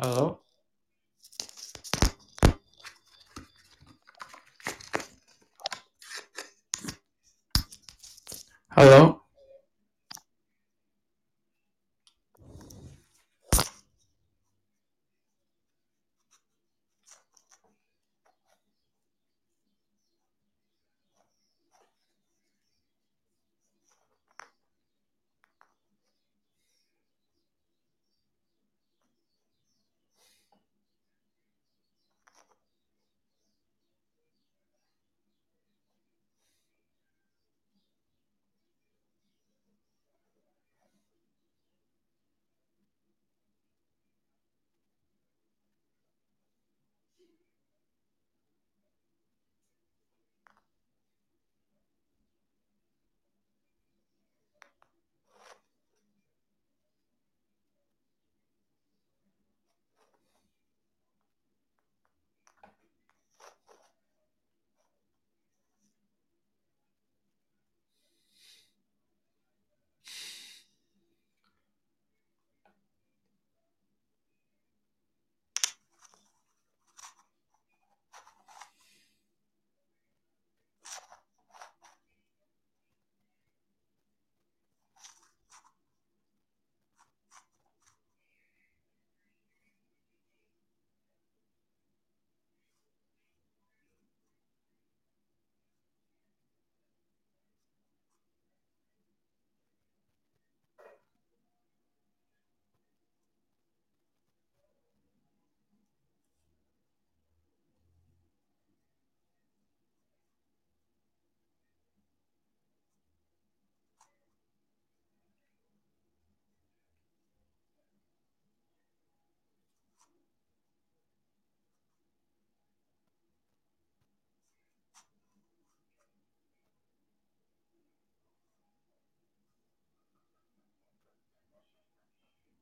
Hello? Hello?